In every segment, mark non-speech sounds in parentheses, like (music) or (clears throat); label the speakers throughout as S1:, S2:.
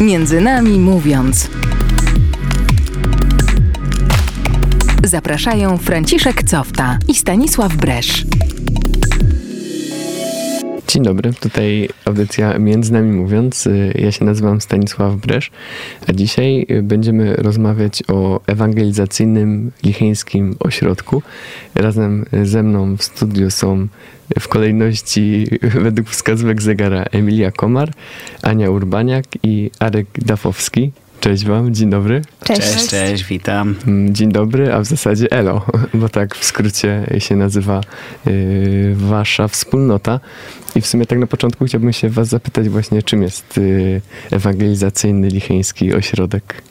S1: Między nami mówiąc. Zapraszają Franciszek Cofta i Stanisław Bresz.
S2: Dzień dobry, tutaj audycja Między Nami Mówiąc. Ja się nazywam Stanisław Bresz, a dzisiaj będziemy rozmawiać o ewangelizacyjnym licheńskim ośrodku. Razem ze mną w studiu są w kolejności (laughs) według wskazówek zegara Emilia Komar, Ania Urbaniak i Arek Dafowski. Cześć Wam, dzień dobry.
S3: Cześć. cześć, cześć, witam.
S2: Mm, dzień dobry, a w zasadzie ELO, (laughs) bo tak w skrócie się nazywa y, Wasza wspólnota. I w sumie tak na początku chciałbym się Was zapytać właśnie, czym jest y, ewangelizacyjny licheński ośrodek?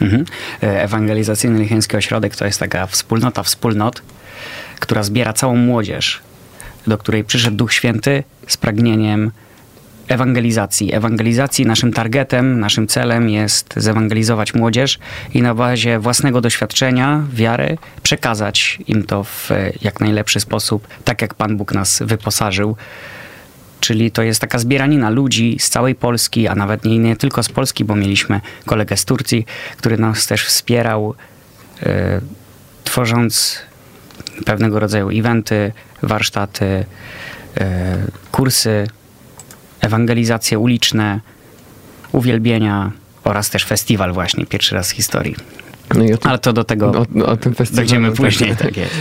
S3: Mhm. E, ewangelizacyjny licheński ośrodek to jest taka wspólnota wspólnot, która zbiera całą młodzież, do której przyszedł Duch Święty z pragnieniem ewangelizacji. Ewangelizacji naszym targetem, naszym celem jest zewangelizować młodzież i na bazie własnego doświadczenia, wiary, przekazać im to w jak najlepszy sposób, tak jak Pan Bóg nas wyposażył. Czyli to jest taka zbieranina ludzi z całej Polski, a nawet nie, nie tylko z Polski, bo mieliśmy kolegę z Turcji, który nas też wspierał, yy, tworząc pewnego rodzaju eventy, warsztaty, yy, kursy ewangelizacje uliczne, uwielbienia oraz też festiwal właśnie, pierwszy raz w historii. No tym, ale to do tego o, o tym dojdziemy tak. później. Tak (laughs) jest.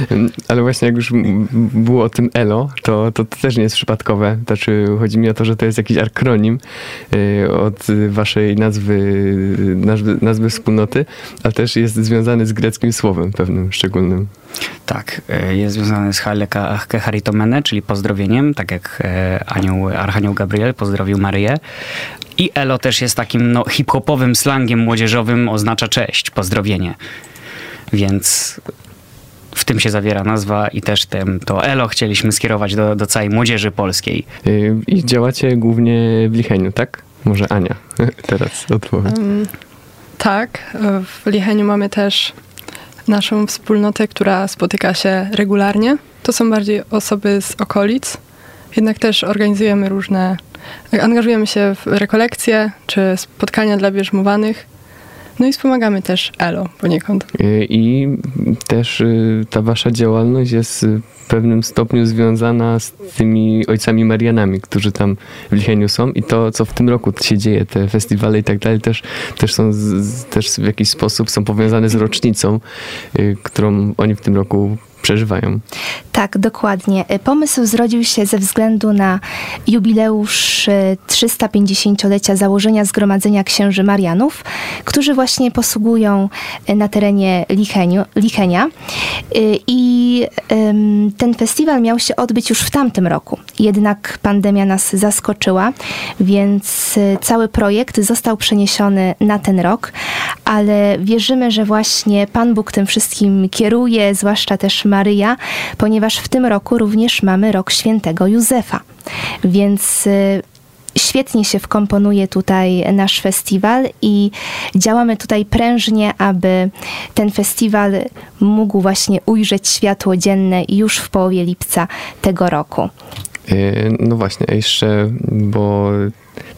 S2: Ale właśnie jak już było o tym ELO, to, to, to też nie jest przypadkowe. Znaczy chodzi mi o to, że to jest jakiś akronim y, od waszej nazwy, nazwy, nazwy wspólnoty, ale też jest związany z greckim słowem pewnym szczególnym.
S3: Tak, y, jest związany z Haleka Haritomene, czyli pozdrowieniem, tak jak y, anioł, Archanioł Gabriel pozdrowił Maryję, i elo też jest takim no, hip-hopowym slangiem młodzieżowym, oznacza cześć, pozdrowienie. Więc w tym się zawiera nazwa i też tym, to elo chcieliśmy skierować do, do całej młodzieży polskiej.
S2: Y, I działacie głównie w Licheniu, tak? Może Ania (laughs) teraz odpowie. Um,
S4: tak, w Licheniu mamy też naszą wspólnotę, która spotyka się regularnie. To są bardziej osoby z okolic, jednak też organizujemy różne Angażujemy się w rekolekcje czy spotkania dla bierzmowanych. No i wspomagamy też ELO poniekąd.
S2: I też y, ta wasza działalność jest w pewnym stopniu związana z tymi ojcami Marianami, którzy tam w Licheniu są i to, co w tym roku się dzieje, te festiwale i tak dalej, też, też są z, też w jakiś sposób są powiązane z rocznicą, y, którą oni w tym roku przeżywają.
S5: Tak, dokładnie. Pomysł zrodził się ze względu na jubileusz 350-lecia e, założenia Zgromadzenia Księży Marianów, którzy właśnie posługują e, na terenie Licheniu, Lichenia. I ten festiwal miał się odbyć już w tamtym roku. Jednak pandemia nas zaskoczyła, więc cały projekt został przeniesiony na ten rok, ale wierzymy, że właśnie Pan Bóg tym wszystkim kieruje, zwłaszcza też Maryja, ponieważ w tym roku również mamy rok świętego Józefa. Więc y, świetnie się wkomponuje tutaj nasz festiwal i działamy tutaj prężnie, aby ten festiwal mógł właśnie ujrzeć światło dzienne już w połowie lipca tego roku.
S2: Y, no właśnie, jeszcze, bo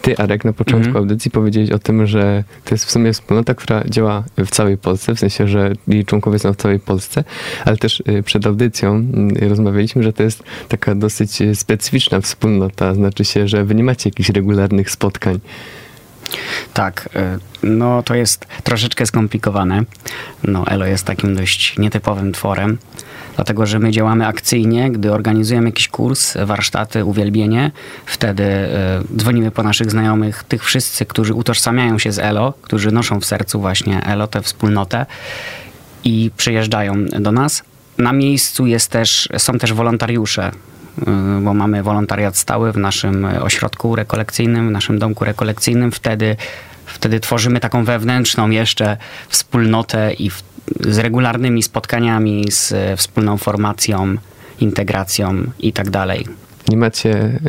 S2: ty, Arek, na początku mm. audycji powiedziałeś o tym, że to jest w sumie wspólnota, która działa w całej Polsce, w sensie, że jej członkowie są w całej Polsce, ale też y, przed audycją y, rozmawialiśmy, że to jest taka dosyć y, specyficzna wspólnota, znaczy się, że wy nie macie jakichś regularnych spotkań.
S3: Tak, no to jest troszeczkę skomplikowane. No, Elo jest takim dość nietypowym tworem dlatego że my działamy akcyjnie, gdy organizujemy jakiś kurs, warsztaty, uwielbienie, wtedy y, dzwonimy po naszych znajomych, tych wszyscy, którzy utożsamiają się z ELO, którzy noszą w sercu właśnie ELO, tę wspólnotę i przyjeżdżają do nas. Na miejscu jest też, są też wolontariusze, y, bo mamy wolontariat stały w naszym ośrodku rekolekcyjnym, w naszym domku rekolekcyjnym. Wtedy, wtedy tworzymy taką wewnętrzną jeszcze wspólnotę i w, z regularnymi spotkaniami, z wspólną formacją, integracją i tak dalej.
S2: Nie macie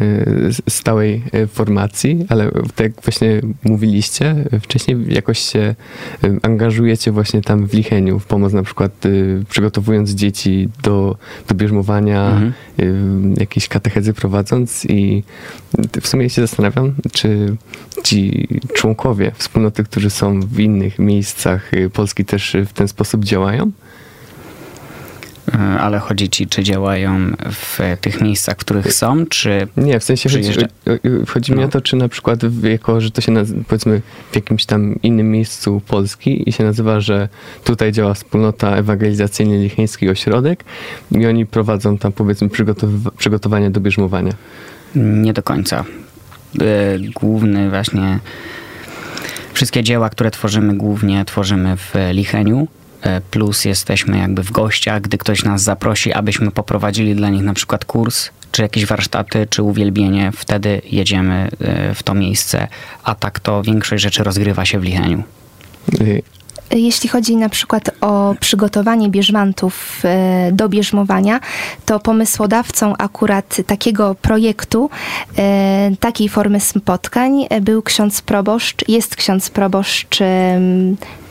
S2: stałej formacji, ale tak jak właśnie mówiliście, wcześniej jakoś się angażujecie właśnie tam w Licheniu, w pomoc na przykład przygotowując dzieci do, do bierzmowania, mhm. jakieś katechezy prowadząc i w sumie się zastanawiam, czy ci członkowie wspólnoty, którzy są w innych miejscach Polski też w ten sposób działają?
S3: E, ale chodzi ci, czy działają w tych miejscach, w których są, czy.
S2: Nie, w sensie chodzi, chodzi no. mi o to, czy na przykład jako, że to się nazywa, powiedzmy w jakimś tam innym miejscu Polski i się nazywa, że tutaj działa wspólnota ewangelizacyjny Licheński Ośrodek i oni prowadzą tam powiedzmy przygotow- przygotowanie do bierzmowania.
S3: Nie do końca. E, główny właśnie wszystkie dzieła, które tworzymy głównie tworzymy w Licheniu plus jesteśmy jakby w gościach, gdy ktoś nas zaprosi, abyśmy poprowadzili dla nich na przykład kurs, czy jakieś warsztaty, czy uwielbienie, wtedy jedziemy e, w to miejsce, a tak to większość rzeczy rozgrywa się w Licheniu.
S5: Jeśli chodzi na przykład o przygotowanie bierzmantów e, do bierzmowania, to pomysłodawcą akurat takiego projektu, takiej formy spotkań był ksiądz proboszcz, jest ksiądz proboszcz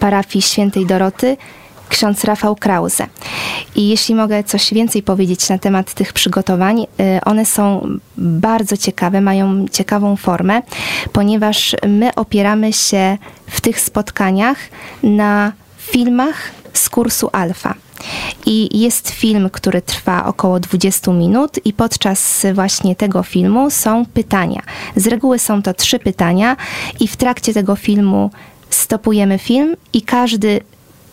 S5: parafii świętej Doroty, ksiądz Rafał Krause. I jeśli mogę coś więcej powiedzieć na temat tych przygotowań, y, one są bardzo ciekawe, mają ciekawą formę, ponieważ my opieramy się w tych spotkaniach na filmach z kursu Alfa. I jest film, który trwa około 20 minut, i podczas właśnie tego filmu są pytania. Z reguły są to trzy pytania, i w trakcie tego filmu stopujemy film, i każdy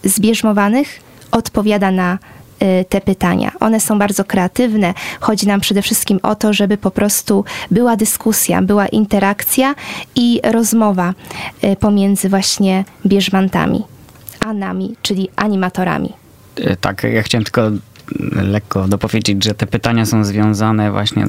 S5: zbierzmowanych odpowiada na y, te pytania. One są bardzo kreatywne. Chodzi nam przede wszystkim o to, żeby po prostu była dyskusja, była interakcja i rozmowa y, pomiędzy właśnie bierzmantami, a nami, czyli animatorami.
S3: Y, tak, ja chciałem tylko lekko dopowiedzieć, że te pytania są związane właśnie,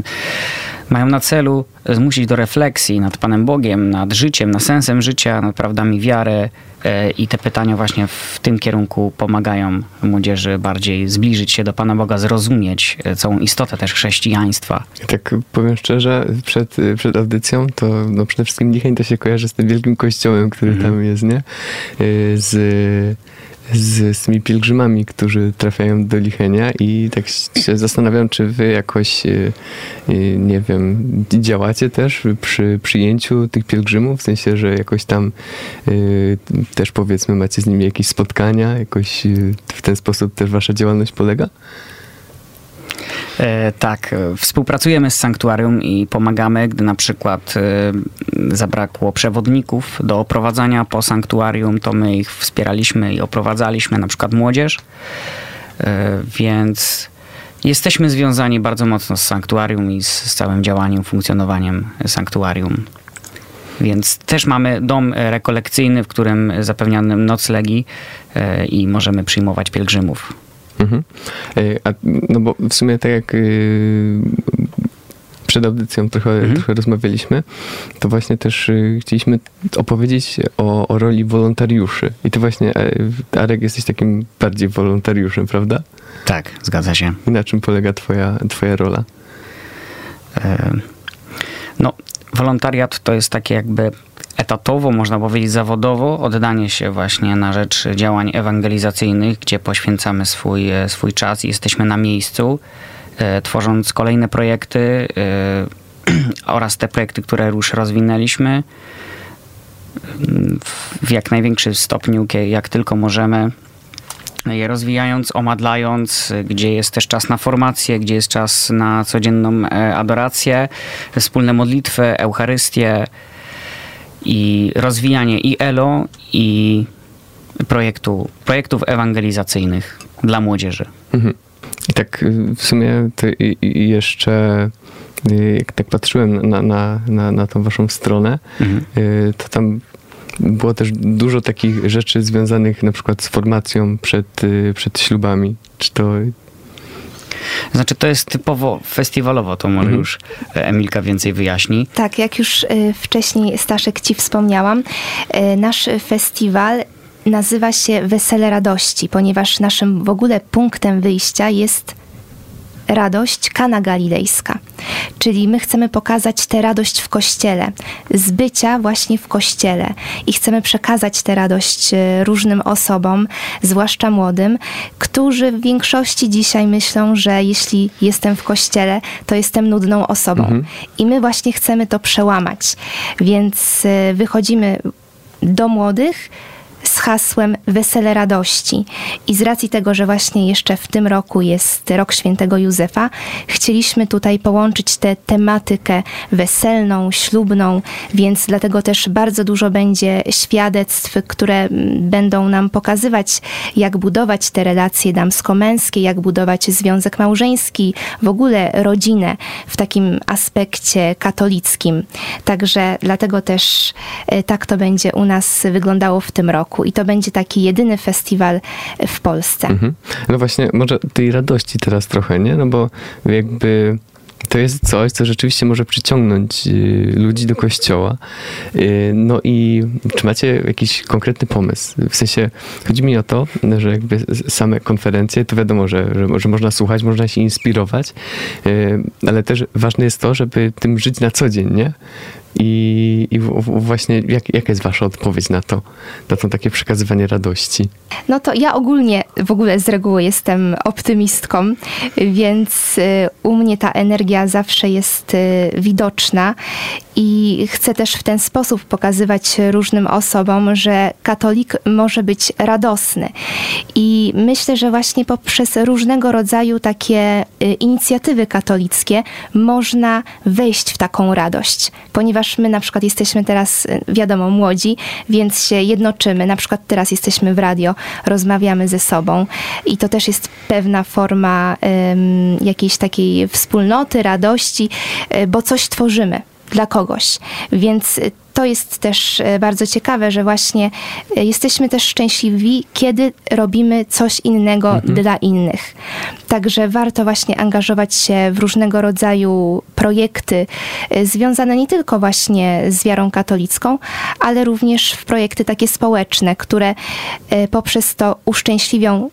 S3: mają na celu zmusić do refleksji nad Panem Bogiem, nad życiem, nad sensem życia, nad prawdami wiary e, i te pytania właśnie w tym kierunku pomagają młodzieży bardziej zbliżyć się do Pana Boga, zrozumieć e, całą istotę też chrześcijaństwa.
S2: Tak powiem szczerze, przed, przed audycją to no przede wszystkim Licheń to się kojarzy z tym wielkim kościołem, który mm tam jest, nie? E, z z, z tymi pielgrzymami, którzy trafiają do Lichenia i tak się zastanawiam, czy wy jakoś, e, e, nie wiem, działacie też przy przyjęciu tych pielgrzymów, w sensie, że jakoś tam e, też powiedzmy macie z nimi jakieś spotkania, jakoś w ten sposób też wasza działalność polega?
S3: E, tak, e, współpracujemy z sanktuarium i pomagamy, gdy na przykład e, zabrakło przewodników do oprowadzania po sanktuarium, to my ich wspieraliśmy i oprowadzaliśmy, na przykład młodzież. Więc jesteśmy związani bardzo mocno z sanktuarium i z, całym działaniem, funkcjonowaniem sanktuarium. Więc też mamy dom rekolekcyjny, w którym zapewniamy noclegi i możemy przyjmować pielgrzymów. Mhm.
S2: E, a, no bo w sumie tak jak y, przed audycją trochę, mhm. trochę rozmawialiśmy, to właśnie też y, chcieliśmy opowiedzieć o, o roli wolontariuszy. I to właśnie, e, Arek, jesteś takim bardziej wolontariuszem, prawda?
S3: Tak, zgadza się.
S2: I na czym polega twoja, twoja rola?
S3: E, no, wolontariat to jest takie jakby etatowo, można powiedzieć zawodowo, oddanie się właśnie na rzecz działań ewangelizacyjnych, gdzie poświęcamy swój, e, swój czas i jesteśmy na miejscu, e, tworząc kolejne projekty e, (clears throat) oraz te projekty, które już rozwinęliśmy w jak największym stopniu, jak tylko możemy je rozwijając, omadlając, gdzie jest też czas na formację, gdzie jest czas na codzienną adorację, wspólne modlitwy, Eucharystię, i rozwijanie i ELO, i projektu, projektów ewangelizacyjnych dla młodzieży. Mhm.
S2: I tak y, w sumie jeszcze y, jak tak patrzyłem na, na, na, na tą waszą stronę, mhm. Y, to tam było też dużo takich rzeczy związanych na przykład z formacją przed, przed ślubami. Czy to
S3: znaczy to jest typowo festiwalowo, to może mhm. już Emilka więcej wyjaśni.
S5: Tak, jak już y, wcześniej Staszek ci wspomniałam, y, nasz festiwal nazywa się Wesele Radości, ponieważ naszym w ogóle punktem wyjścia jest radość Kana Galilejska. Czyli my chcemy pokazać tę radość w kościele, z bycia właśnie w kościele i chcemy przekazać tę radość e, różnym osobom, zwłaszcza młodym, którzy w większości dzisiaj myślą, że jeśli jestem w kościele, to jestem nudną osobą.
S2: Mhm.
S5: I my właśnie chcemy to przełamać. Więc e, wychodzimy do młodych z hasłem Wesele Radości. I z racji tego, że właśnie jeszcze w tym roku jest rok świętego Józefa, chcieliśmy tutaj połączyć tę tematykę weselną, ślubną, więc dlatego też bardzo dużo będzie świadectw, które będą nam pokazywać, jak budować te relacje damsko-męskie, jak budować związek małżeński, w ogóle rodzinę w takim aspekcie katolickim. Także dlatego też e, tak to będzie u nas wyglądało w tym roku. I to będzie taki jedyny festiwal w Polsce.
S2: Mhm. No właśnie, może tej radości teraz trochę, nie? No bo jakby to jest coś, co rzeczywiście może przyciągnąć y, ludzi do kościoła. Y, No i czy macie jakiś konkretny pomysł? W sensie, chodzi mi o to, że jakby same konferencje, to wiadomo, że, że, że można słuchać, można się inspirować, y, ale też ważne jest to, żeby tym żyć na co dzień, nie? I, i właśnie jak, jaka jest wasza odpowiedź na to, na to takie przekazywanie radości?
S5: No to ja ogólnie w ogóle z reguły jestem optymistką, więc y, u mnie ta energia zawsze jest y, widoczna i chcę też w ten sposób pokazywać różnym osobom, że katolik może być radosny. I myślę, że właśnie poprzez różnego rodzaju takie y, inicjatywy katolickie można wejść w taką radość, ponieważ my na przykład jesteśmy teraz, y, wiadomo, młodzi, więc się jednoczymy. Na przykład teraz jesteśmy w radio, rozmawiamy ze sobą i to też jest pewna forma ym, jakiejś takiej wspólnoty, radości, y, bo coś tworzymy dla kogoś. Więc y, to jest też bardzo ciekawe, że właśnie jesteśmy też szczęśliwi, kiedy robimy coś innego dla innych. Także warto właśnie angażować się w różnego rodzaju projekty y, związane nie tylko właśnie z wiarą katolicką, ale również w projekty takie społeczne, które y, poprzez to uszczęśliwią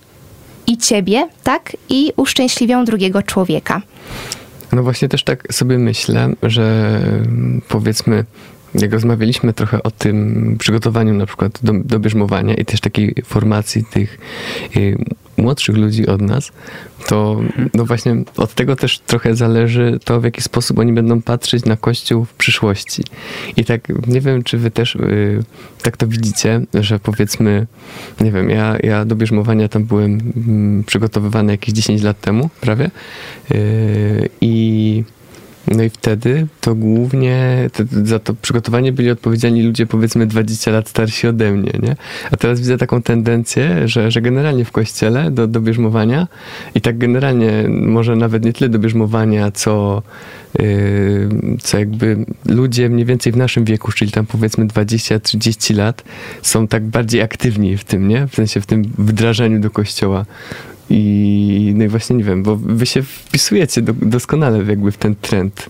S5: i ciebie, tak? I uszczęśliwią drugiego człowieka.
S2: No właśnie też tak sobie myślę, że mm, powiedzmy, jak rozmawialiśmy trochę o tym przygotowaniu na przykład do, do bierzmowania i też takiej formacji tych y, młodszych ludzi od nas, to no właśnie od tego też trochę zależy to, w jaki sposób oni będą patrzeć na Kościół w przyszłości. I tak nie wiem, czy wy też y, tak to widzicie, że powiedzmy, nie wiem, ja, ja do bierzmowania tam byłem mm, przygotowywany jakieś 10 lat temu prawie y, i no i wtedy to głównie za to przygotowanie byli odpowiedzialni ludzie powiedzmy 20 lat starsi ode mnie, nie? A teraz widzę taką tendencję, że, że generalnie w kościele do, do bierzmowania i tak generalnie może nawet nie tyle do bierzmowania, co, yy, co jakby ludzie mniej więcej w naszym wieku, czyli tam powiedzmy 20-30 lat są tak bardziej aktywni w tym, nie? W sensie w tym wdrażaniu do kościoła. I no i właśnie nie wiem, bo wy się wpisujecie do, doskonale jakby w ten trend.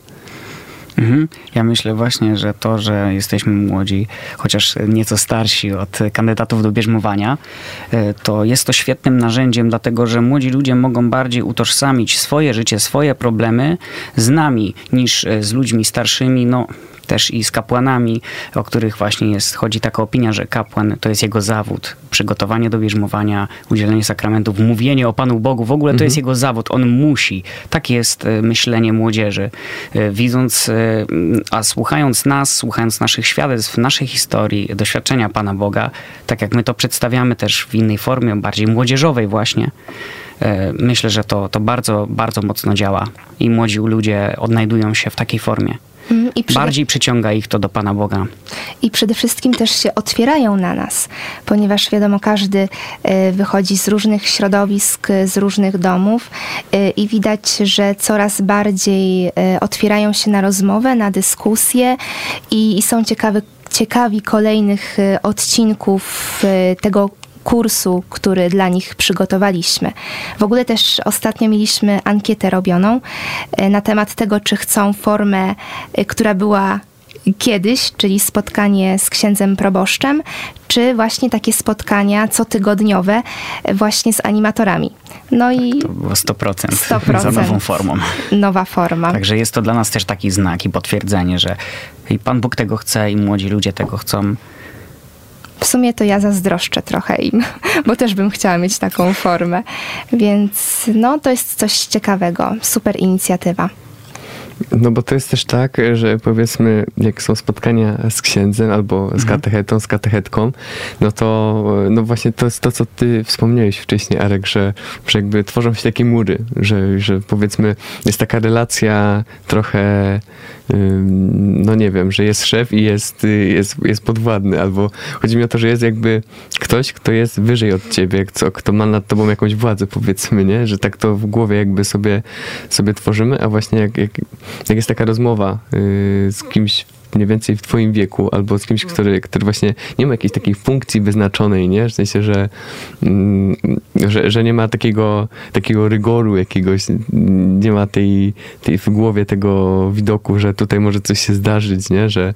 S3: Mhm. Ja myślę właśnie, że to, że jesteśmy młodzi, chociaż nieco starsi od kandydatów do bierzmowania, e, to jest to świetnym narzędziem, dlatego że młodzi ludzie mogą bardziej utożsamić swoje życie, swoje problemy z nami niż e, z ludźmi starszymi. No, też i z kapłanami, o których właśnie jest, chodzi taka opinia, że kapłan to jest jego zawód. Przygotowanie do bierzmowania, udzielenie sakramentów, mówienie o Panu Bogu, w ogóle to jest jego zawód, on musi. Takie jest e, myślenie młodzieży. Widząc, a słuchając nas, słuchając naszych świadectw, naszej historii, doświadczenia Pana Boga, tak jak my to przedstawiamy też w innej formie, bardziej młodzieżowej właśnie, e, myślę, że to, to bardzo, bardzo mocno działa i młodzi ludzie odnajdują się w takiej formie.
S5: Mm, I przede,
S3: Bardziej przyciąga ich to do Pana Boga.
S5: I przede wszystkim też się otwierają na nas, ponieważ wiadomo, każdy e, wychodzi z różnych środowisk, e, z różnych domów e, i widać, że coraz bardziej otwierają się na rozmowę, na dyskusję i, i są ciekawy, ciekawi kolejnych odcinków tego kursu, który dla nich przygotowaliśmy. W ogóle też ostatnio mieliśmy ankietę robioną e, na temat tego, czy chcą formę, e, która była kiedyś, czyli spotkanie z księdzem proboszczem, czy właśnie takie spotkania cotygodniowe właśnie z animatorami.
S3: No i to było 100%, 100%. za nową formą.
S5: Nowa forma.
S3: Także jest to dla nas też taki znak i potwierdzenie, że i Pan Bóg tego chce i młodzi ludzie tego chcą.
S5: W sumie to ja zazdroszczę trochę im, (laughs) bo też bym chciała mieć taką formę. Więc no, to jest coś ciekawego. Super inicjatywa.
S2: No bo to jest też tak, że powiedzmy, jak są spotkania z księdzem albo z mhm. katechetą, z katechetką, no to no właśnie to jest to, co ty wspomniałeś wcześniej, Arek, że, że jakby tworzą się takie mury, że, że powiedzmy jest taka relacja trochę no nie wiem, że jest szef i jest, jest, jest podwładny, albo chodzi mi o to, że jest jakby ktoś, kto jest wyżej od ciebie, kto, kto ma nad tobą jakąś władzę, powiedzmy, nie? Że tak to w głowie jakby sobie, sobie tworzymy, a właśnie jak, jak, jak jest taka rozmowa yy, z kimś mniej więcej w twoim wieku, albo z kimś, który, który właśnie nie ma jakiejś takiej funkcji wyznaczonej, nie? W sensie, że, mm, że, że nie ma takiego, takiego rygoru jakiegoś, nie ma tej, tej w głowie tego widoku, że tutaj może coś się zdarzyć, nie? Że,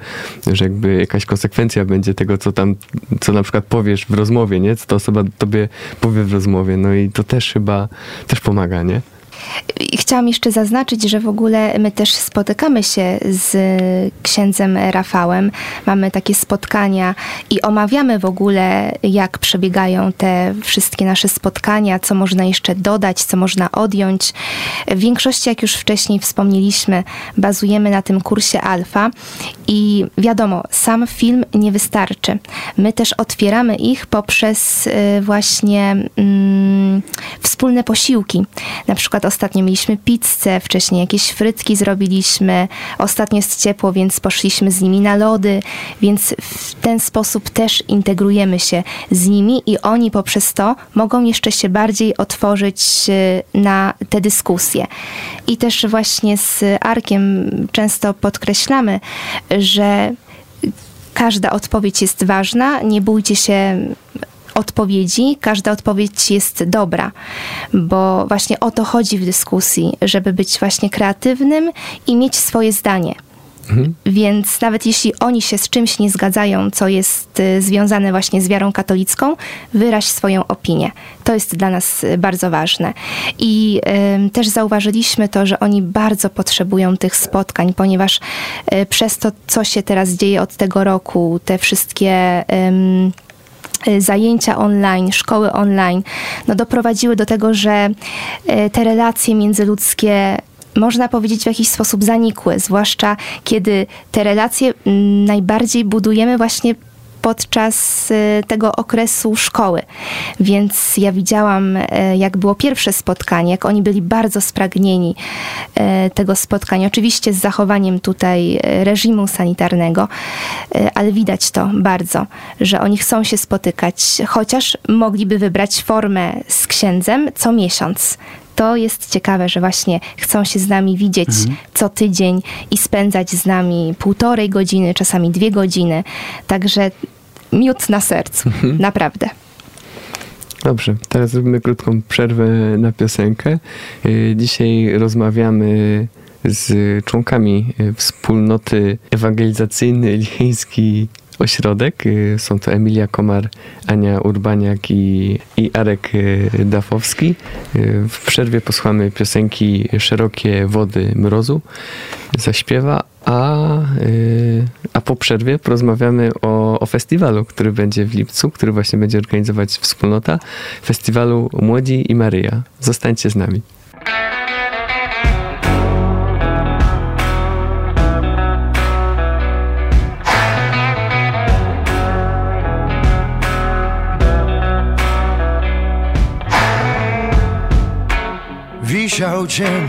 S2: że jakby jakaś konsekwencja będzie tego, co tam, co na przykład powiesz w rozmowie, nie? Co ta osoba tobie powie w rozmowie. No i to też chyba, też pomaga, nie?
S5: Chciałam jeszcze zaznaczyć, że w ogóle my też spotykamy się z księdzem Rafałem. Mamy takie spotkania i omawiamy w ogóle, jak przebiegają te wszystkie nasze spotkania, co można jeszcze dodać, co można odjąć. W większości, jak już wcześniej wspomnieliśmy, bazujemy na tym kursie alfa i wiadomo, sam film nie wystarczy. My też otwieramy ich poprzez y, właśnie mm, wspólne posiłki. Na przykład ostatnio mieliśmy pizzę, wcześniej jakieś frytki zrobiliśmy, ostatnio jest ciepło, więc poszliśmy z nimi na lody, więc w ten sposób też integrujemy się z nimi i oni poprzez to mogą jeszcze się bardziej otworzyć y, na te dyskusje. I też właśnie z Arkiem często podkreślamy, że każda odpowiedź jest ważna, nie bójcie się odpowiedzi, każda odpowiedź jest dobra, bo właśnie o to chodzi w dyskusji, żeby być właśnie kreatywnym i mieć swoje zdanie. Mhm. Więc nawet jeśli oni się z czymś nie zgadzają, co jest y, związane właśnie z wiarą katolicką, wyraź swoją opinię. To jest dla nas y, bardzo ważne. I y, też zauważyliśmy to, że oni bardzo potrzebują tych spotkań, ponieważ y, przez to, co się teraz dzieje od tego roku, te wszystkie. Y, Y, zajęcia online, szkoły online, no doprowadziły do tego, że y, te relacje międzyludzkie można powiedzieć w jakiś sposób zanikły, zwłaszcza kiedy te relacje mm, najbardziej budujemy właśnie podczas y, tego okresu szkoły. Więc ja widziałam, y, jak było pierwsze spotkanie, jak oni byli bardzo spragnieni y, tego spotkania. Oczywiście z zachowaniem tutaj reżimu sanitarnego, ale widać to bardzo, że oni chcą się spotykać, chociaż mogliby wybrać formę z księdzem co miesiąc to jest ciekawe, że właśnie chcą się z nami widzieć mhm. co tydzień i spędzać z nami półtorej godziny, czasami dwie godziny. Także miód na sercu, mhm. naprawdę.
S2: Dobrze, teraz zrobimy krótką przerwę na piosenkę. Y, dzisiaj rozmawiamy z członkami y, wspólnoty ewangelizacyjnej (laughs) Licheński Ośrodek. Y, są to Emilia Komar, Ania Urbaniak i, i Arek Dafowski. W przerwie posłuchamy piosenki Szerokie Wody Mrozu. Zaśpiewa, a, y, a po przerwie porozmawiamy o, o festiwalu, który będzie w lipcu, który właśnie będzie organizować wspólnota festiwalu Młodzi i Maryja. Zostańcie z nami.
S6: Wisiał cień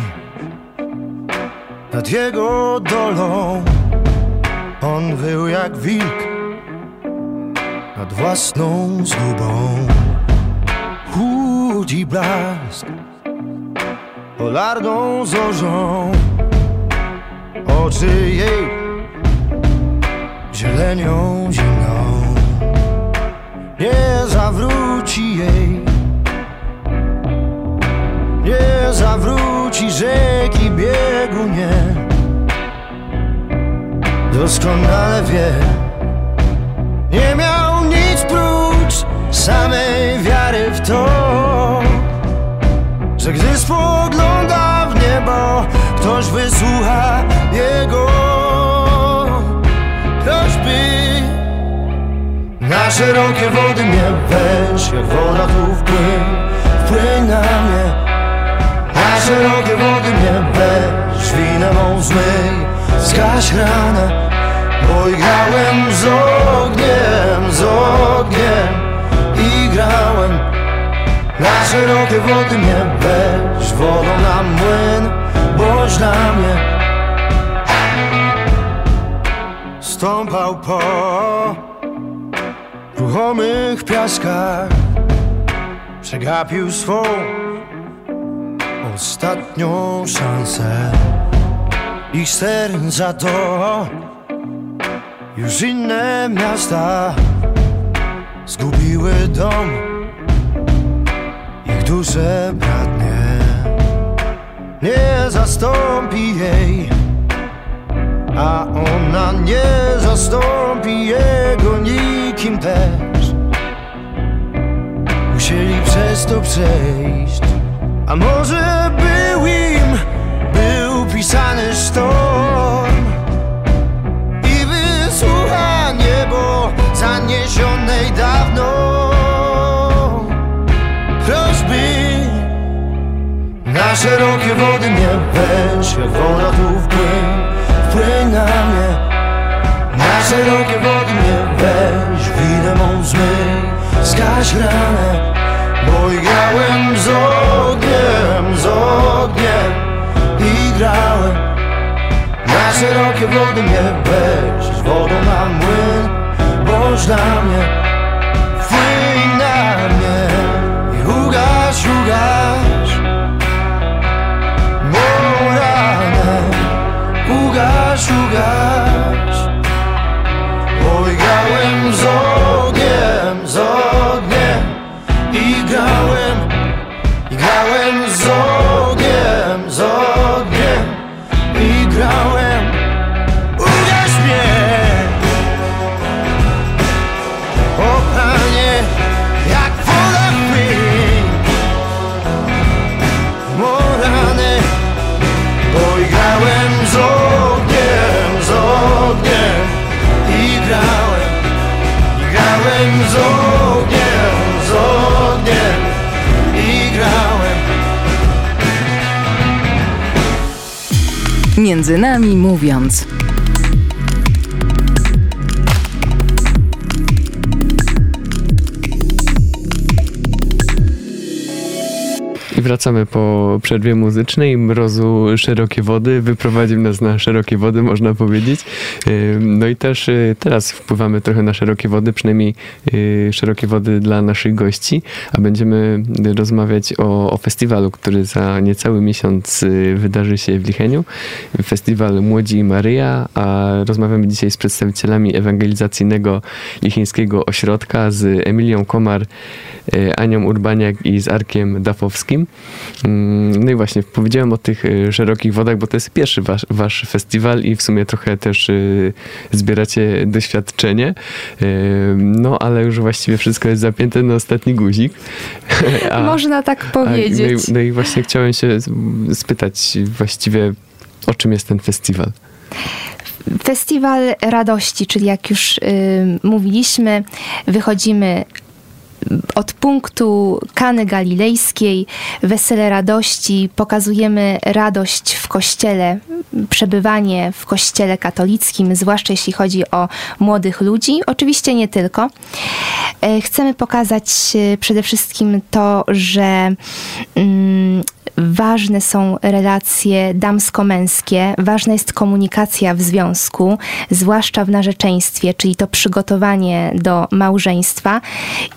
S6: nad jego dolą. On wył jak wilk nad własną zgubą. Chłodzi blask polarną zorzą. Oczy jej zielenią zimną. Nie zawróci jej, nie zawróci rzeki biegu nie doskonale wie. Nie miał nic prócz samej wiary w to Że gdy spogląda w niebo Ktoś wysłucha jego. Prośby Na szerokie wody mnie weź Jak woda tu wpłyń, wpłyń na mnie szerokie wody mnie weź Winę mą zmyj, zgaś ranę Bo grałem z ogniem, z ogniem. I grałem Na szerokie wody mnie weź Wodą na młyn, boś dla mnie. Stąpał po ruchomych piaskach Przegapił swą ostatnią szansę. Ich ster za to. Już inne miasta Zgubiły dom. Ich dusze bratnie Nie zastąpi jej A ona nie zastąpi jego nikim też. Musieli przez to przejść a może był pisany sztorm. I wysłucha niebo zaniesionej dawno. Prośby Na szerokie wody mnie weź, jak woda tu wpłyń, wpłyń na mnie. Na szerokie wody mnie weź, winę mą zmyj, zgaś ranę. Bo grałem z ogniem, z ogniem I grałem Na szerokie wody mnie weź wodą na młyn Boż dla mnie Wpłyń na mnie I ugaś, ugaś Mą Ugaś, ugaś. Grałem z ogniem, z ogniem i grałem, i grałem z ogniem, z ogniem
S1: Między nami mówiąc.
S2: Wracamy po przerwie muzycznej. Mrozu szerokie wody wyprowadził nas na szerokie wody, można powiedzieć. No i też yy, teraz wpływamy trochę na szerokie wody, przynajmniej yy, szerokie wody dla naszych gości, a będziemy rozmawiać o, o festiwalu, który za niecały miesiąc yy, wydarzy się w Licheniu. Festiwal Młodzi i Maryja, a rozmawiamy dzisiaj z przedstawicielami ewangelizacyjnego Lichieńskiego Ośrodka, z Emilią Komar, Anią Urbaniak i z Arkiem Dafowskim. Mm, No i właśnie, powiedziałem o tych y, szerokich wodach, bo to jest pierwszy wasz, wasz festiwal i w sumie trochę też y, zbieracie doświadczenie. Y, No ale już właściwie wszystko jest zapięte na ostatni guzik. (laughs) A-
S5: Można tak
S2: a-
S5: powiedzieć.
S2: No i, no i właśnie chciałem się spytać właściwie, o czym jest ten festiwal.
S5: Festiwal Radości, czyli jak już y, mówiliśmy, wychodzimy od punktu Kany Galilejskiej, Wesele Radości, pokazujemy radość w kościele, przebywanie w kościele katolickim, zwłaszcza jeśli chodzi o młodych ludzi. Oczywiście nie tylko. E, Chcemy pokazać e, przede wszystkim to, że mm, ważne są relacje damsko-męskie, ważna jest komunikacja w związku, zwłaszcza w narzeczeństwie, czyli to przygotowanie do małżeństwa.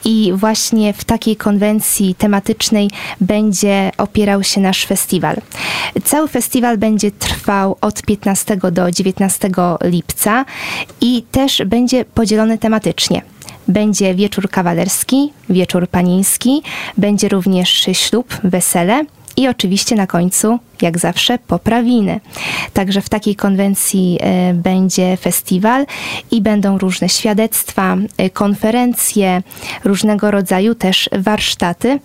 S5: I właśnie w takiej konwencji tematycznej będzie opierał się nasz festiwal. Cały festiwal będzie trwał od 15 do 19 lipca i też będzie podzielony tematycznie. Będzie wieczór kawalerski, wieczór panieński, będzie również ślub, wesele i oczywiście na końcu, jak zawsze, poprawiny. Także w takiej konwencji e, będzie festiwal i będą różne świadectwa, e, konferencje, różnego rodzaju też warsztaty,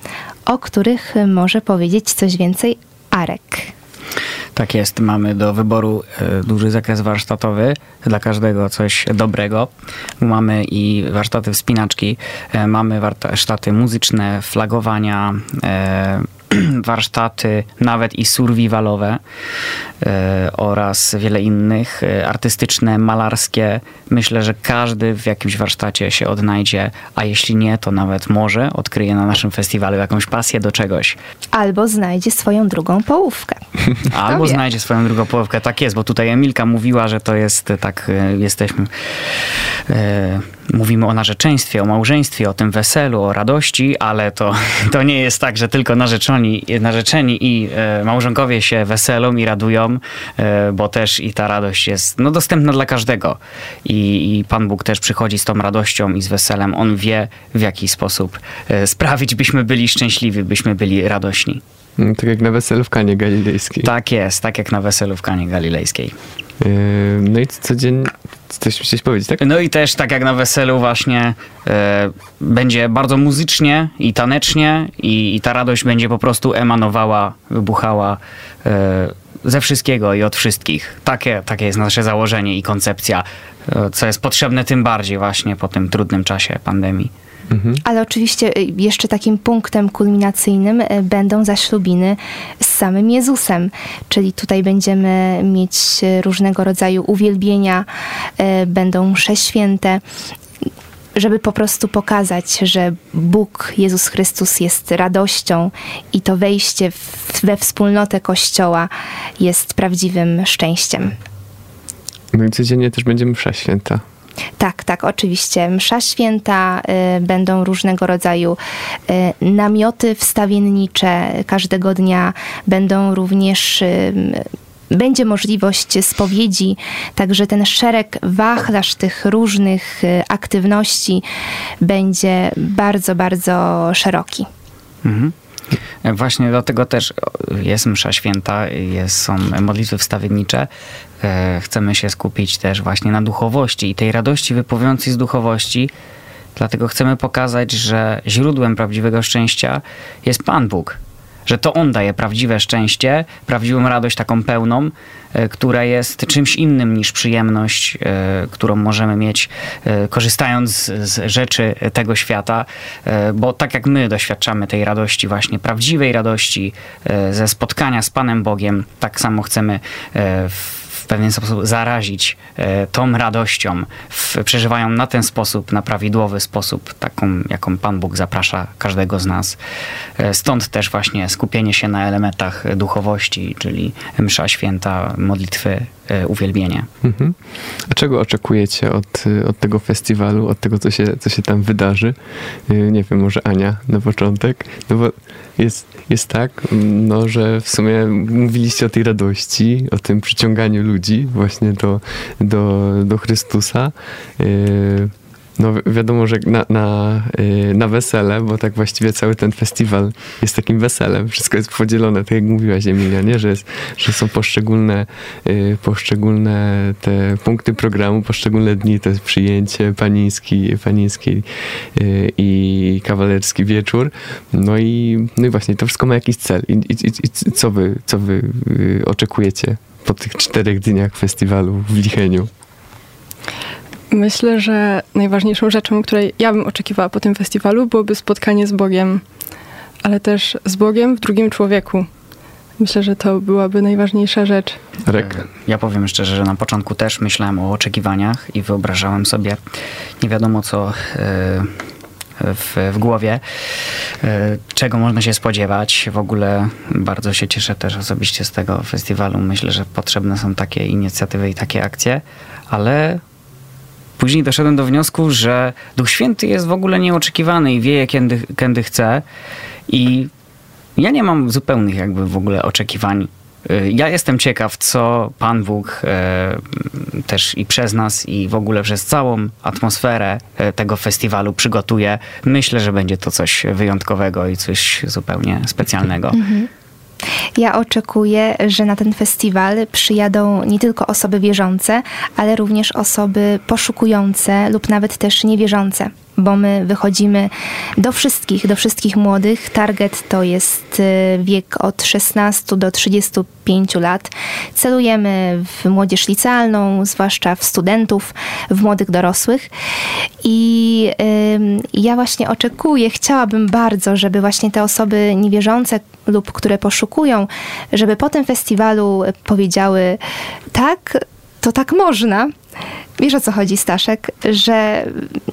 S5: o których może powiedzieć coś więcej Arek.
S3: Tak jest, mamy do wyboru e, duży zakres warsztatowy, dla każdego coś dobrego. Mamy i warsztaty wspinaczki, mamy warsztaty muzyczne, flagowania, (clears throat) warsztaty, nawet i survivalowe e, oraz wiele innych, e, artystyczne, malarskie. Myślę, że każdy w jakimś warsztacie się odnajdzie, a jeśli nie, to nawet może odkryje na naszym festiwalu jakąś pasję do czegoś.
S5: Albo znajdzie swoją drugą połówkę. (laughs)
S3: Albo znajdzie swoją drugą połówkę. Tak jest, bo tutaj Emilka mówiła, że to jest tak, e, jesteśmy, e, mówimy o narzeczeństwie, o małżeństwie, o tym weselu, o radości, ale to, (laughs) to nie jest tak, że tylko narzeczeni, narzeczeni i e, małżonkowie się weselą i radują, e, bo też i ta radość jest no, dostępna dla każdego. I, I Pan Bóg też przychodzi z tą radością i z weselem. On wie, w jaki sposób e, sprawić, byśmy byli szczęśliwi, byśmy byli radośni.
S2: Mm, Tak jak na weselu w Kanie Galilejskiej.
S3: Tak jest, tak jak na weselu w Kanie Galilejskiej.
S2: No i codziennie, coś powiedzieć, tak?
S3: No i też tak jak na weselu właśnie e, będzie bardzo muzycznie i tanecznie i, i ta radość będzie po prostu emanowała, wybuchała e, ze wszystkiego i od wszystkich. Takie, takie jest nasze założenie i koncepcja, e, co jest potrzebne tym bardziej właśnie po tym trudnym czasie pandemii.
S5: Ale oczywiście y, jeszcze takim punktem kulminacyjnym y, będą zaślubiny z samym Jezusem, czyli tutaj będziemy mieć y, różnego rodzaju uwielbienia, będą msze święte, żeby po prostu pokazać, że Bóg, Jezus Chrystus jest radością i to wejście we wspólnotę Kościoła jest prawdziwym szczęściem.
S2: No i codziennie też będzie msza święta.
S5: Tak, tak, oczywiście. Msza święta, y, będą różnego rodzaju y, namioty wstawiennicze każdego dnia, będą również. Y, będzie możliwość spowiedzi, także ten szereg wachlarz tych różnych y, aktywności będzie bardzo, bardzo szeroki.
S3: Mhm. Właśnie dlatego też jest msza święta, jest, są modlitwy wstawiennicze. E, Chcemy się skupić też właśnie na duchowości i tej radości wypływającej z duchowości. Dlatego chcemy pokazać, że źródłem prawdziwego szczęścia jest Pan Bóg. Że to On daje prawdziwe szczęście, prawdziwą radość taką pełną, e, która jest czymś innym niż przyjemność, e, którą możemy mieć korzystając z, rzeczy tego świata. Bo tak jak my doświadczamy tej radości, właśnie prawdziwej radości ze spotkania z Panem Bogiem, tak samo chcemy w w pewien sposób zarazić e, tą radością, w, przeżywają na ten sposób, na prawidłowy sposób, taką, jaką Pan Bóg zaprasza każdego z nas. E, Stąd też właśnie skupienie się na elementach duchowości, czyli msza święta, modlitwy, uwielbienie.
S2: Mhm. A czego oczekujecie od, y, od tego festiwalu, od tego, co się, co się tam wydarzy? Y, Nie wiem, może Ania na początek? No bo jest, jest tak, no, że w sumie mówiliście o tej radości, o tym przyciąganiu ludzi właśnie do, do, do Chrystusa. No wi- wiadomo, że na, na, y, na wesele, bo tak właściwie cały ten festiwal jest takim weselem. Wszystko jest podzielone, tak jak mówiłaś Emilia, nie? Że, jest, że są poszczególne, y, poszczególne te punkty programu, poszczególne dni, to jest przyjęcie panieński, panieński y, i kawalerski wieczór. No i, no i właśnie, to wszystko ma jakiś cel. I, i, i, co wy, co wy oczekujecie po tych czterech dniach festiwalu w Licheniu?
S4: Myślę, że najważniejszą rzeczą, której ja bym oczekiwała po tym festiwalu, byłoby spotkanie z Bogiem, ale też z Bogiem w drugim człowieku. Myślę, że to byłaby najważniejsza rzecz.
S2: Rek.
S3: Ja powiem szczerze, że na początku też myślałem o oczekiwaniach i wyobrażałem sobie nie wiadomo co e, w, w głowie, e, czego można się spodziewać. W ogóle bardzo się cieszę też osobiście z tego festiwalu. Myślę, że potrzebne są takie inicjatywy i takie akcje, ale później doszedłem do wniosku, że Duch Święty jest w ogóle nieoczekiwany i wie, kiedy, kiedy chce. I ja nie mam zupełnych jakby w ogóle oczekiwań. Y, Ja jestem ciekaw, co Pan Bóg e, też i przez nas, i w ogóle przez całą atmosferę e, tego festiwalu przygotuje. Myślę, że będzie to coś wyjątkowego i coś zupełnie specjalnego.
S5: Ja oczekuję, że na ten festiwal przyjadą nie tylko osoby wierzące, ale również osoby poszukujące lub nawet też niewierzące bo my wychodzimy do wszystkich, do wszystkich młodych. Target to jest y, wiek od 16 do 35 lat. Celujemy w młodzież licealną, zwłaszcza w studentów, w młodych dorosłych. I ja właśnie oczekuję, chciałabym bardzo, żeby właśnie te osoby niewierzące lub które poszukują, żeby po tym festiwalu powiedziały tak, to tak można. Wiesz o co chodzi, Staszek, że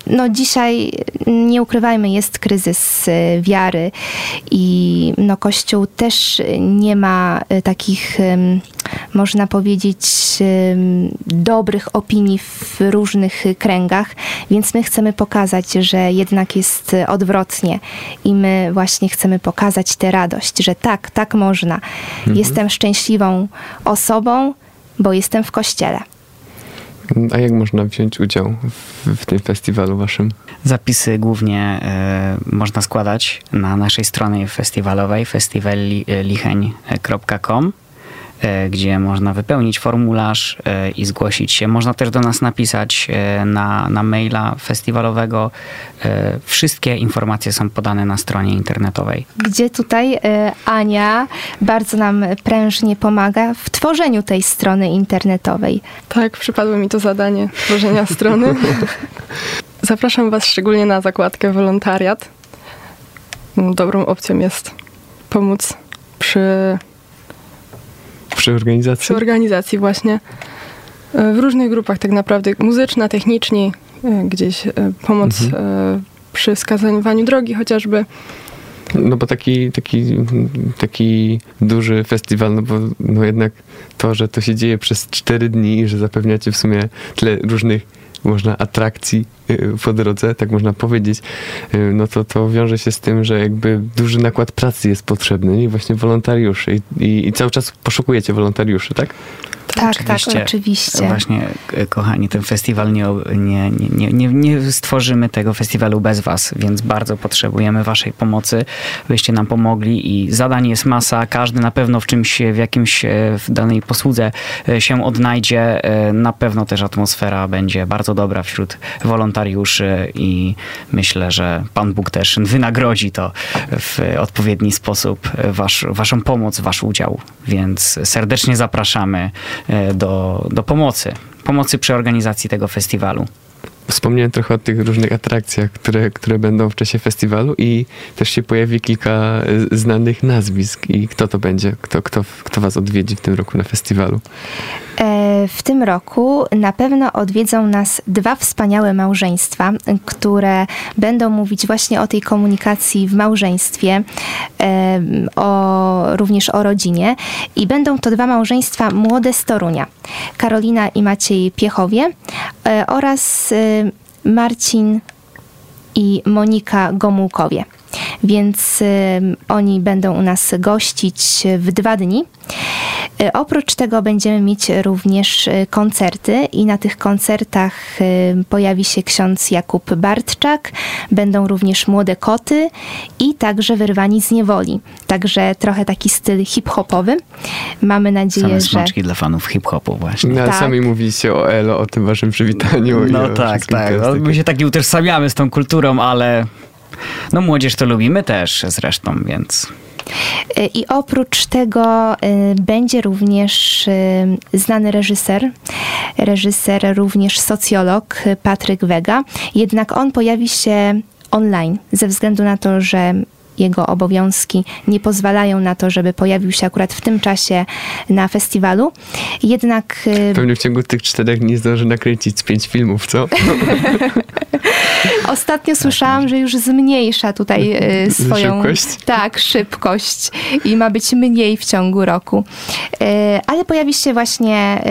S5: no dzisiaj, nie ukrywajmy, jest kryzys y, wiary i no Kościół też nie ma y, takich, można powiedzieć, dobrych opinii w różnych kręgach, więc my chcemy pokazać, że jednak jest odwrotnie i my właśnie chcemy pokazać tę radość, że tak, tak można. Mhm. Jestem szczęśliwą osobą, bo jestem w kościele.
S2: A jak można wziąć udział w, w tym festiwalu waszym?
S3: Zapisy głównie y, można składać na naszej stronie festiwalowej festivallicheń.com E, gdzie można wypełnić formularz e, i zgłosić się. Można też do nas napisać e, na, na maila festiwalowego. Wszystkie informacje są podane na stronie internetowej.
S5: Gdzie tutaj Ania bardzo nam prężnie pomaga w tworzeniu tej strony internetowej.
S4: Tak, przypadło mi to zadanie tworzenia strony. (laughs) Zapraszam Was szczególnie na zakładkę wolontariat. Dobrą opcją jest pomóc przy
S2: przy organizacji?
S4: Przy organizacji właśnie. E, w różnych grupach tak naprawdę, muzyczna, techniczni, e, gdzieś e, pomoc mhm. przy skazaniowaniu drogi chociażby.
S2: No bo taki, taki, taki duży festiwal, no bo no jednak to, że to się dzieje przez cztery dni i że zapewniacie w sumie tyle różnych można atrakcji po drodze, tak można powiedzieć, no to to wiąże się z tym, że jakby duży nakład pracy jest potrzebny i właśnie wolontariuszy i, i, i cały czas poszukujecie wolontariuszy, tak?
S5: Tak, oczywiście, tak, oczywiście.
S3: Właśnie, e, kochani, ten festiwal nie, nie, nie, nie, nie stworzymy tego festiwalu bez was, więc bardzo potrzebujemy waszej pomocy, byście nam pomogli i zadań jest masa, każdy na pewno w czymś, w jakimś, e, w danej posłudze e, się odnajdzie. Na pewno też atmosfera będzie bardzo dobra wśród wolontariuszy i myślę, że Pan Bóg też wynagrodzi to w odpowiedni sposób, wasz, waszą pomoc, wasz udział, więc serdecznie zapraszamy do, do pomocy. Pomocy przy organizacji tego festiwalu.
S2: Wspomniałem trochę o tych różnych atrakcjach, które, które będą w czasie festiwalu i też się pojawi kilka e, znanych nazwisk. I kto to będzie? Kto, kto, kto was odwiedzi w tym roku na festiwalu?
S5: E, w tym roku na pewno odwiedzą nas dwa wspaniałe małżeństwa, które będą mówić właśnie o tej komunikacji w małżeństwie, e, o, również o rodzinie. I będą to dwa małżeństwa młode z Torunia. Karolina i Maciej Piechowie oraz Marcin i Monika Gomułkowie. Więc oni będą u nas gościć w dwa dni. Y, oprócz tego będziemy mieć również y, koncerty i na tych koncertach pojawi się ksiądz Jakub Bartczak, będą również młode koty i także wyrwani z niewoli. Także trochę taki styl hip-hopowy. Mamy nadzieję,
S3: Same
S5: że...
S3: smaczki dla fanów hip-hopu właśnie.
S2: No,
S3: tak.
S2: Sami mówiliście o Elo, o tym waszym przywitaniu.
S3: No tak, tak. No, my się tak nie utożsamiamy z tą kulturą, ale no młodzież to lubimy też zresztą, więc...
S5: I oprócz tego y, będzie również y, znany reżyser, reżyser również socjolog Patryk Wega, jednak on pojawi się online ze względu na to, że jego obowiązki nie pozwalają na to, żeby pojawił się akurat w tym czasie na festiwalu. Jednak.
S2: Y, Pewnie w ciągu tych czterech dni zdąży nakręcić pięć filmów, co? (laughs)
S5: Ostatnio słyszałam, że już zmniejsza tutaj y, swoją
S2: szybkość.
S5: tak, szybkość i ma być mniej w ciągu roku. Y, ale pojawi się właśnie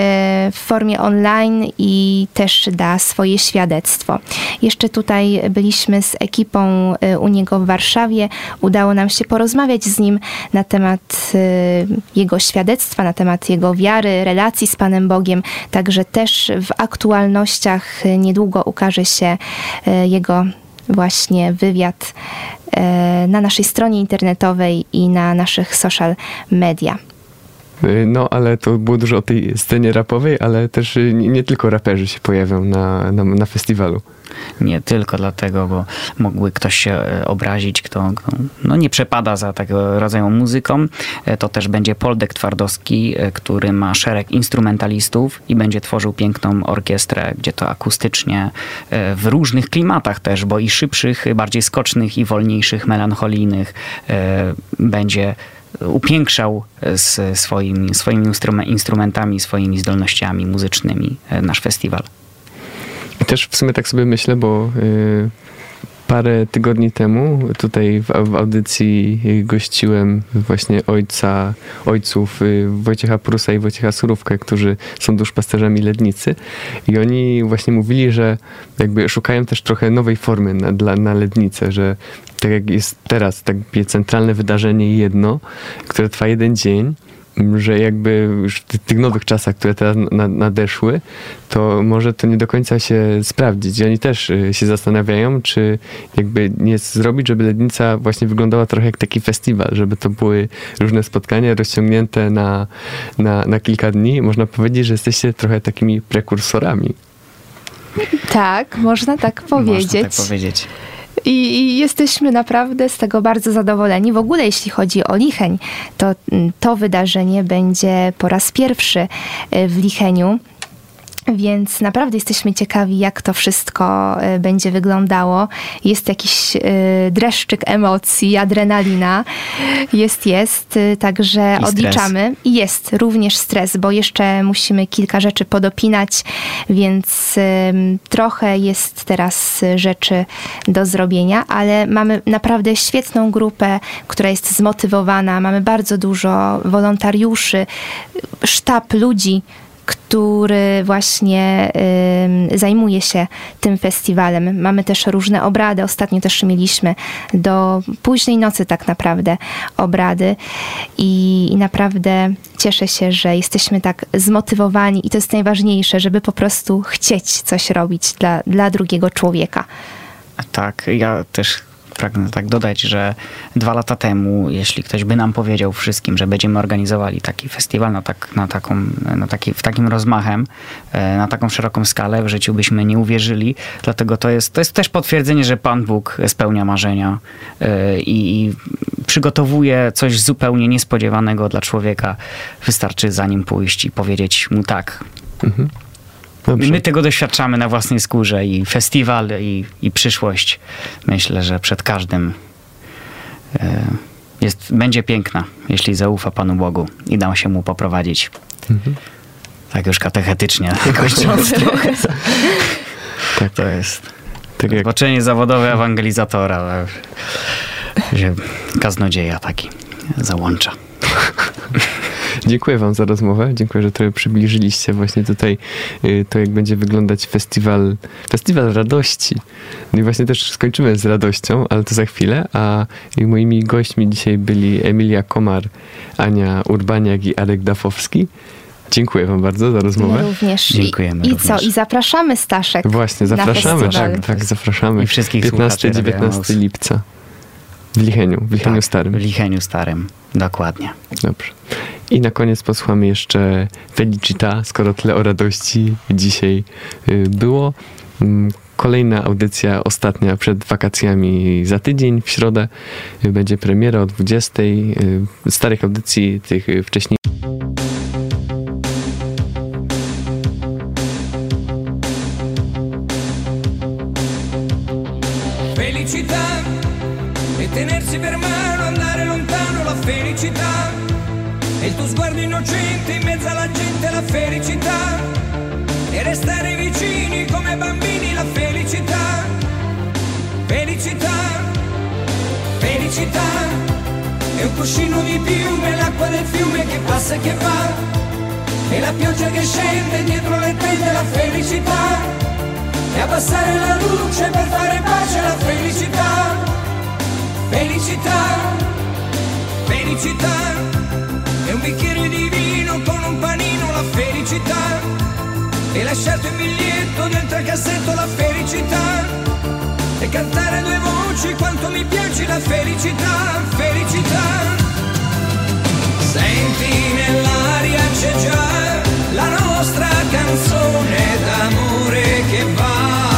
S5: w formie online i też da swoje świadectwo. Jeszcze tutaj byliśmy z ekipą u niego w Warszawie udało nam się porozmawiać z nim na temat y, jego świadectwa, na temat jego wiary, relacji z Panem Bogiem. Także też w aktualnościach niedługo ukaże się y, jego właśnie wywiad e, na naszej stronie internetowej i na naszych social media.
S2: Y, No, ale to było dużo o tej scenie rapowej, ale też y, nie, tylko raperzy się pojawią na, na, na festiwalu.
S3: Nie tylko dlatego, bo mógłby ktoś się e, obrazić, kto, no nie przepada za tego rodzaju muzyką. E, To też będzie Poldek Twardowski, e, który ma szereg instrumentalistów i będzie tworzył piękną orkiestrę, gdzie to akustycznie w różnych klimatach też, bo i szybszych, bardziej skocznych i wolniejszych, melancholijnych będzie upiększał z swoimi, swoimi instrume- instrumentami, swoimi zdolnościami muzycznymi e, nasz festiwal.
S2: Też w sumie tak sobie myślę, bo y, parę tygodni temu tutaj w, w audycji gościłem właśnie ojca, ojców y, Wojciecha Prusa i Wojciecha Surówkę, którzy są duszpasterzami Lednicy. I oni właśnie mówili, że jakby szukają też trochę nowej formy na, dla, na Lednicę, że tak jak jest teraz takie centralne wydarzenie jedno, które trwa jeden dzień, że jakby już w ty- tych nowych czasach, które teraz na, nadeszły, to może to nie do końca się sprawdzić. I oni też y, się zastanawiają, czy jakby nie zrobić, żeby Lednica właśnie wyglądała trochę jak taki festiwal, żeby to były różne spotkania rozciągnięte na, na, na kilka dni. Można powiedzieć, że jesteście trochę takimi prekursorami.
S5: Tak, można tak powiedzieć.
S3: Można tak powiedzieć.
S5: I, I jesteśmy naprawdę z tego bardzo zadowoleni. W ogóle, jeśli chodzi o Licheń, to mm, to wydarzenie będzie po raz pierwszy y, w Licheniu. Więc naprawdę jesteśmy ciekawi, jak to wszystko y, będzie wyglądało. Jest jakiś y, dreszczyk emocji, adrenalina. Jest, jest. y, Także
S3: I
S5: odliczamy. I jest również stres, bo jeszcze musimy kilka rzeczy podopinać, więc trochę jest teraz rzeczy do zrobienia, ale mamy naprawdę świetną grupę, która jest zmotywowana. Mamy bardzo dużo wolontariuszy, sztab ludzi, który właśnie ym, zajmuje się tym festiwalem. Mamy też różne obrady. Ostatnio też mieliśmy do późnej nocy tak naprawdę obrady i, i naprawdę cieszę się, że jesteśmy tak zmotywowani i to jest najważniejsze, żeby po prostu chcieć coś robić dla, dla drugiego człowieka.
S3: Tak, ja też pragnę tak dodać, że dwa lata temu, jeśli ktoś by nam powiedział wszystkim, że będziemy organizowali taki festiwal na, tak, na taką, na taki, w takim rozmachem, e, na taką szeroką skalę, w życiu byśmy nie uwierzyli. Dlatego to jest, to jest też potwierdzenie, że Pan Bóg spełnia marzenia e, i, i przygotowuje coś zupełnie niespodziewanego dla człowieka. Wystarczy za nim pójść i powiedzieć mu tak,
S2: Dobrze.
S3: My tego doświadczamy na własnej skórze i festiwal, i, i przyszłość. Myślę, że przed każdym e, jest, będzie piękna, jeśli zaufa Panu Bogu i da się mu poprowadzić. Tak już katechetycznie, (laughs) kończąc trochę. (laughs)
S2: Tak,
S3: To jest
S2: tak jak
S3: zobaczenie zawodowe ewangelizatora, że kaznodzieja taki załącza. (laughs)
S2: Dziękuję Wam za rozmowę. Dziękuję, że trochę przybliżyliście właśnie tutaj y, to, jak będzie wyglądać festiwal, festiwal radości. No i właśnie też skończymy z radością, ale to za chwilę. A moimi gośćmi dzisiaj byli Emilia Komar, Ania Urbaniak i Arek Dafowski. Dziękuję Wam bardzo za rozmowę.
S5: My również.
S3: Dziękujemy
S5: I, I
S3: również.
S5: co? I zapraszamy Staszek.
S2: Właśnie,
S5: na
S2: zapraszamy, tak, tak, zapraszamy.
S3: I wszystkich słuchaczy
S2: 15-19
S3: Radio
S2: lipca. W Licheniu, w Licheniu
S3: Tak,
S2: Starym.
S3: W Licheniu Starym, dokładnie.
S2: Dobrze. I na koniec posłuchamy jeszcze Felicita, skoro tyle o radości dzisiaj y, było. Mm, Kolejna audycja, ostatnia przed wakacjami za tydzień, w środę. y, Będzie premiera o 20. y, Starych audycji, tych y,
S7: l'acqua del fiume che passa e che va. E la pioggia che scende dietro le tende, la felicità e abbassare la luce per fare pace alla felicità. Felicità, felicità, è un bicchiere di vino con un panino, la felicità. E lasciarti un biglietto dentro il cassetto, la felicità. E cantare due voci quanto mi piace la felicità, felicità. Senti nell'aria c'è la nostra canzone d'amore che va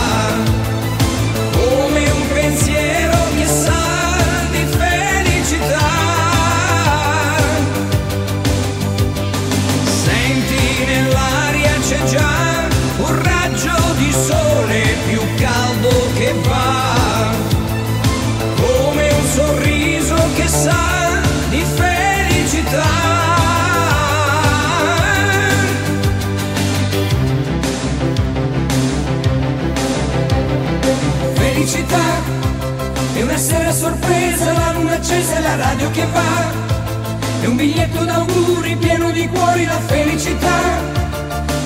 S7: radio che va. È un biglietto d'auguri pieno di cuori, la felicità.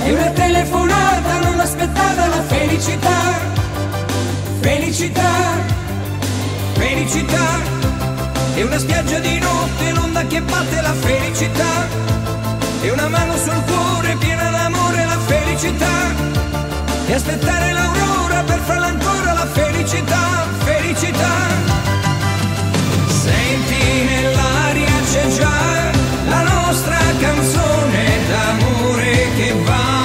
S7: È una telefonata non aspettata, la felicità. Felicità, felicità. È una spiaggia di notte, l'onda che batte la felicità. È una mano sul cuore piena d'amore, la felicità. E aspettare l'aurora per farla ancora la felicità, felicità. C'è già la nostra canzone d'amore che va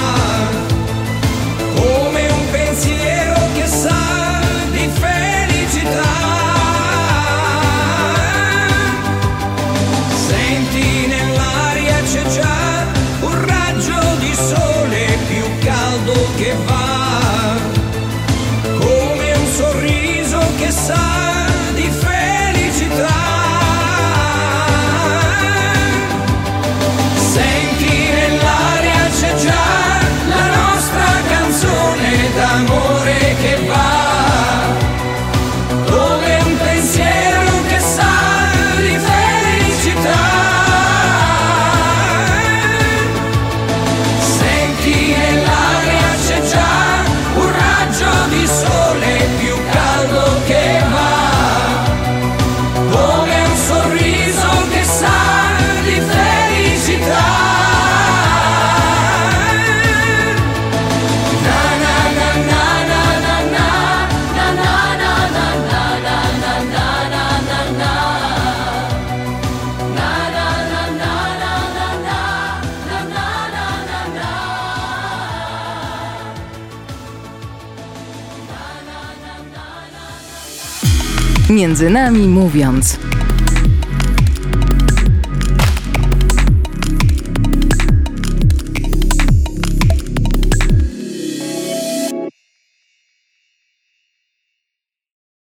S1: Między nami mówiąc.